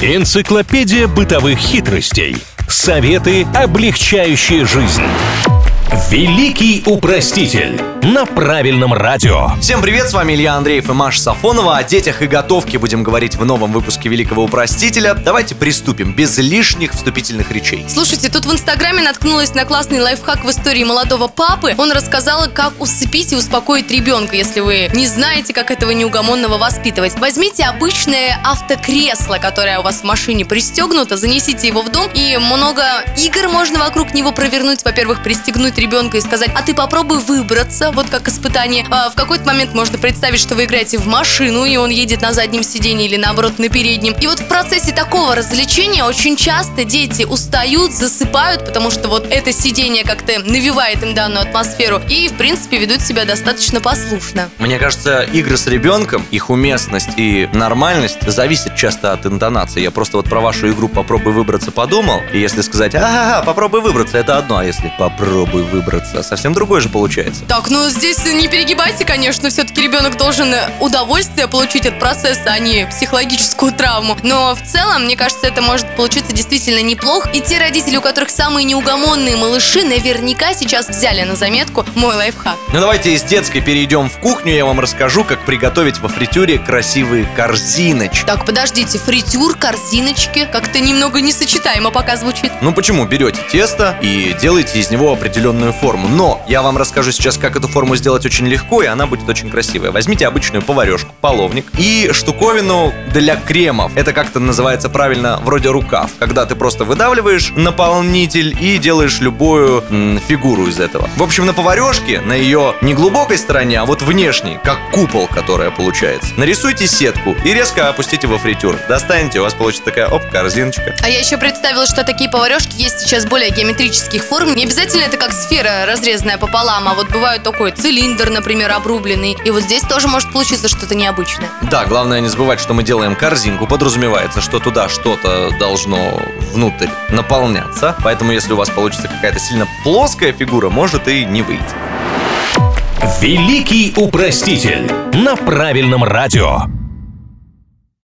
Энциклопедия бытовых хитростей. Советы, облегчающие жизнь. Великий упроститель на правильном радио. Всем привет, с вами Илья Андреев и Маша Сафонова. О детях и готовке будем говорить в новом выпуске Великого Упростителя. Давайте приступим, без лишних вступительных речей. Слушайте, тут в Инстаграме наткнулась на классный лайфхак в истории молодого папы. Он рассказал, как усыпить и успокоить ребенка, если вы не знаете, как этого неугомонного воспитывать. Возьмите обычное автокресло, которое у вас в машине пристегнуто, занесите его в дом, и много игр можно вокруг него провернуть. Во-первых, пристегнуть ребенка и сказать, а ты попробуй выбраться, вот как испытание. А в какой-то момент можно представить, что вы играете в машину, и он едет на заднем сиденье или наоборот на переднем. И вот в процессе такого развлечения очень часто дети устают, засыпают, потому что вот это сиденье как-то навевает им данную атмосферу и, в принципе, ведут себя достаточно послушно. Мне кажется, игры с ребенком, их уместность и нормальность зависит часто от интонации. Я просто вот про вашу игру «Попробуй выбраться» подумал, и если сказать «Ага, попробуй выбраться», это одно, а если «Попробуй выбраться», совсем другое же получается. Так, ну здесь не перегибайте, конечно, все-таки ребенок должен удовольствие получить от процесса, а не психологическую травму. Но в целом, мне кажется, это может получиться действительно неплохо. И те родители, у которых самые неугомонные малыши, наверняка сейчас взяли на заметку мой лайфхак. Ну давайте из детской перейдем в кухню, я вам расскажу, как приготовить во фритюре красивые корзиночки. Так, подождите, фритюр, корзиночки, как-то немного несочетаемо пока звучит. Ну почему? Берете тесто и делаете из него определенную форму. Но я вам расскажу сейчас, как эту форму сделать очень легко, и она будет очень красивая. Возьмите обычную поварешку, половник и штуковину для кремов. Это как-то называется правильно, вроде рукав. Когда ты просто выдавливаешь наполнитель и делаешь любую м, фигуру из этого. В общем, на поварешке, на ее не глубокой стороне, а вот внешней, как купол, которая получается, нарисуйте сетку и резко опустите во фритюр. Достанете, у вас получится такая, оп, корзиночка. А я еще представила, что такие поварешки есть сейчас более геометрических форм. Не обязательно это как сфера, разрезанная пополам, а вот бывает такой цилиндр, например, обрубленный. И вот здесь тоже может получиться что-то необычное. Да, главное не забывать, что мы делаем корзинку. Подразумевается, что туда что-то должно внутрь наполняться. Поэтому, если у вас получится какая-то сильно плоская фигура, может и не выйти. Великий упроститель на правильном радио.